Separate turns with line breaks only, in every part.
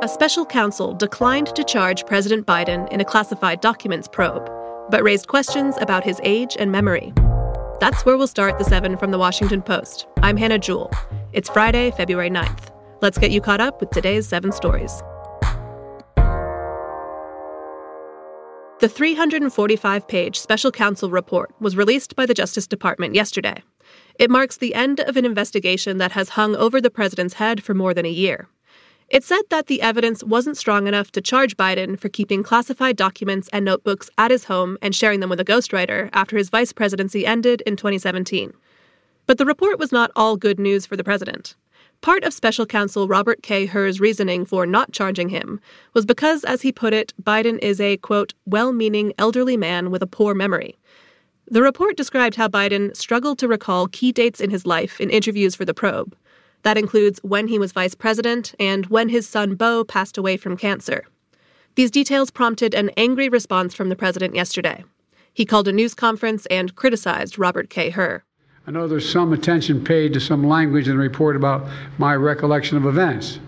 A special counsel declined to charge President Biden in a classified documents probe, but raised questions about his age and memory. That's where we'll start the 7 from the Washington Post. I'm Hannah Jewell. It's Friday, February 9th. Let's get you caught up with today's 7 stories. The 345 page special counsel report was released by the Justice Department yesterday. It marks the end of an investigation that has hung over the president's head for more than a year. It said that the evidence wasn't strong enough to charge Biden for keeping classified documents and notebooks at his home and sharing them with a ghostwriter after his vice presidency ended in 2017. But the report was not all good news for the president. Part of special counsel Robert K. Hur's reasoning for not charging him was because, as he put it, Biden is a, quote, well meaning elderly man with a poor memory. The report described how Biden struggled to recall key dates in his life in interviews for the probe. That includes when he was vice president and when his son Beau passed away from cancer. These details prompted an angry response from the president yesterday. He called a news conference and criticized Robert K. Hur.
I know there's some attention paid to some language in the report about my recollection of events.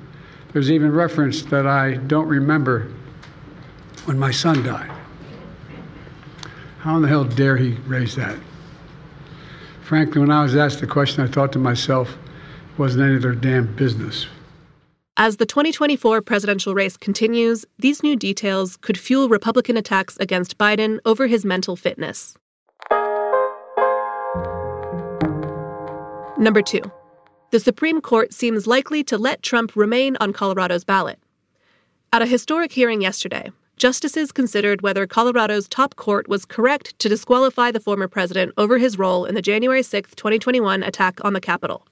There's even reference that I don't remember when my son died. How in the hell dare he raise that? Frankly, when I was asked the question, I thought to myself, wasn't any of their damn business.
As the 2024 presidential race continues, these new details could fuel Republican attacks against Biden over his mental fitness. Number two, the Supreme Court seems likely to let Trump remain on Colorado's ballot. At a historic hearing yesterday, justices considered whether Colorado's top court was correct to disqualify the former president over his role in the January 6, 2021 attack on the Capitol.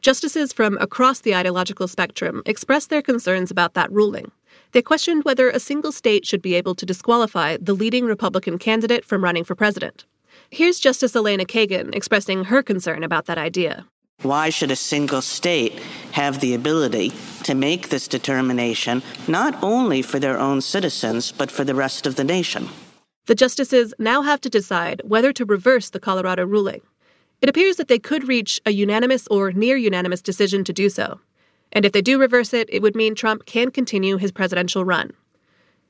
Justices from across the ideological spectrum expressed their concerns about that ruling. They questioned whether a single state should be able to disqualify the leading Republican candidate from running for president. Here's Justice Elena Kagan expressing her concern about that idea.
Why should a single state have the ability to make this determination, not only for their own citizens, but for the rest of the nation?
The justices now have to decide whether to reverse the Colorado ruling. It appears that they could reach a unanimous or near unanimous decision to do so. And if they do reverse it, it would mean Trump can continue his presidential run.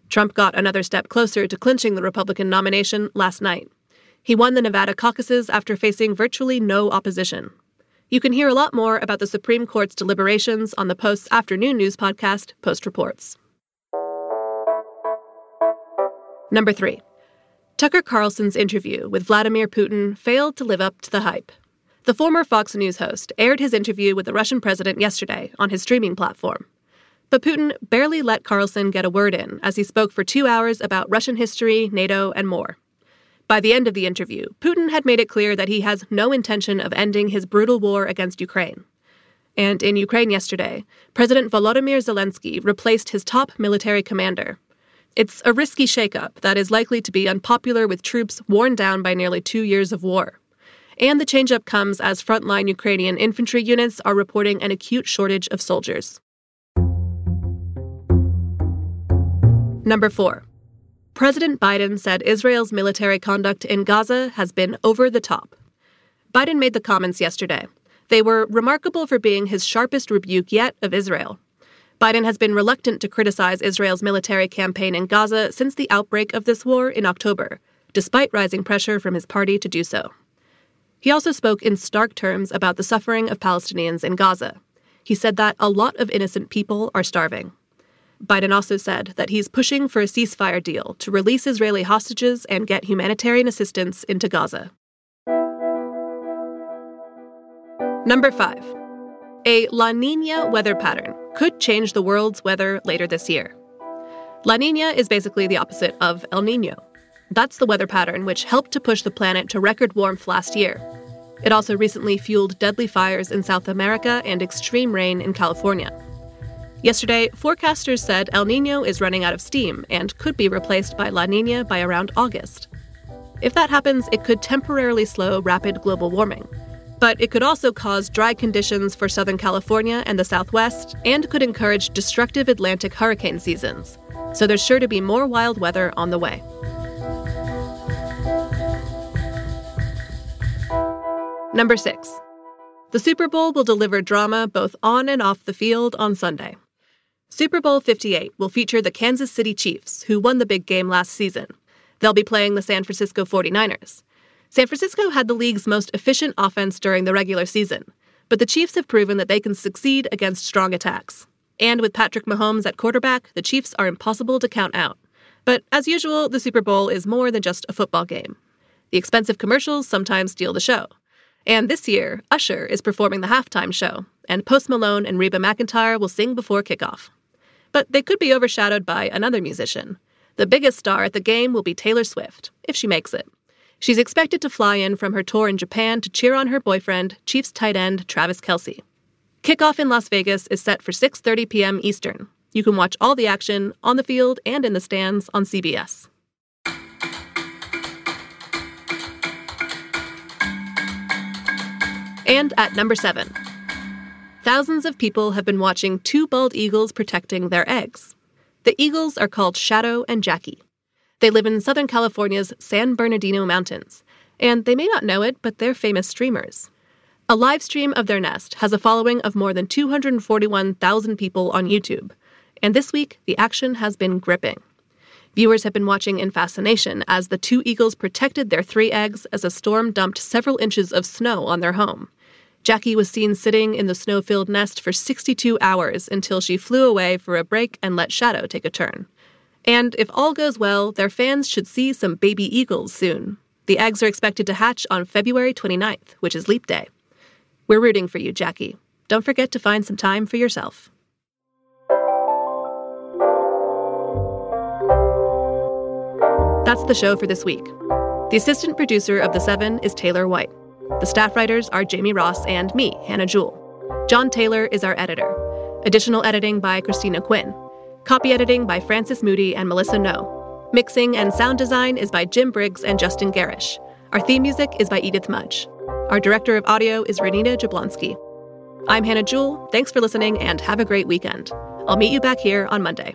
Trump got another step closer to clinching the Republican nomination last night. He won the Nevada caucuses after facing virtually no opposition. You can hear a lot more about the Supreme Court's deliberations on the Post's afternoon news podcast, Post Reports. Number three, Tucker Carlson's interview with Vladimir Putin failed to live up to the hype. The former Fox News host aired his interview with the Russian president yesterday on his streaming platform. But Putin barely let Carlson get a word in as he spoke for two hours about Russian history, NATO, and more. By the end of the interview, Putin had made it clear that he has no intention of ending his brutal war against Ukraine. And in Ukraine yesterday, President Volodymyr Zelensky replaced his top military commander. It's a risky shakeup that is likely to be unpopular with troops worn down by nearly two years of war. And the changeup comes as frontline Ukrainian infantry units are reporting an acute shortage of soldiers. Number four, President Biden said Israel's military conduct in Gaza has been over the top. Biden made the comments yesterday. They were remarkable for being his sharpest rebuke yet of Israel. Biden has been reluctant to criticize Israel's military campaign in Gaza since the outbreak of this war in October, despite rising pressure from his party to do so. He also spoke in stark terms about the suffering of Palestinians in Gaza. He said that a lot of innocent people are starving. Biden also said that he's pushing for a ceasefire deal to release Israeli hostages and get humanitarian assistance into Gaza. Number five, a La Nina weather pattern could change the world's weather later this year. La Nina is basically the opposite of El Nino. That's the weather pattern which helped to push the planet to record warmth last year. It also recently fueled deadly fires in South America and extreme rain in California. Yesterday, forecasters said El Nino is running out of steam and could be replaced by La Nina by around August. If that happens, it could temporarily slow rapid global warming. But it could also cause dry conditions for Southern California and the Southwest, and could encourage destructive Atlantic hurricane seasons. So there's sure to be more wild weather on the way. Number six. The Super Bowl will deliver drama both on and off the field on Sunday. Super Bowl 58 will feature the Kansas City Chiefs, who won the big game last season. They'll be playing the San Francisco 49ers. San Francisco had the league's most efficient offense during the regular season, but the Chiefs have proven that they can succeed against strong attacks. And with Patrick Mahomes at quarterback, the Chiefs are impossible to count out. But as usual, the Super Bowl is more than just a football game. The expensive commercials sometimes steal the show. And this year, Usher is performing the halftime show, and Post Malone and Reba McEntire will sing before kickoff. But they could be overshadowed by another musician. The biggest star at the game will be Taylor Swift, if she makes it. She's expected to fly in from her tour in Japan to cheer on her boyfriend, Chiefs tight end Travis Kelce. Kickoff in Las Vegas is set for 6:30 p.m. Eastern. You can watch all the action on the field and in the stands on CBS. And at number 7. Thousands of people have been watching two bald eagles protecting their eggs. The eagles are called Shadow and Jackie. They live in Southern California's San Bernardino Mountains, and they may not know it, but they're famous streamers. A live stream of their nest has a following of more than 241,000 people on YouTube, and this week the action has been gripping. Viewers have been watching in fascination as the two eagles protected their three eggs as a storm dumped several inches of snow on their home. Jackie was seen sitting in the snow filled nest for 62 hours until she flew away for a break and let Shadow take a turn. And if all goes well, their fans should see some baby eagles soon. The eggs are expected to hatch on February 29th, which is Leap Day. We're rooting for you, Jackie. Don't forget to find some time for yourself. That's the show for this week. The assistant producer of The Seven is Taylor White. The staff writers are Jamie Ross and me, Hannah Jewell. John Taylor is our editor. Additional editing by Christina Quinn. Copy editing by Francis Moody and Melissa No. Mixing and sound design is by Jim Briggs and Justin Garish. Our theme music is by Edith Mudge. Our director of audio is Renita Jablonski. I'm Hannah Jewell. Thanks for listening and have a great weekend. I'll meet you back here on Monday.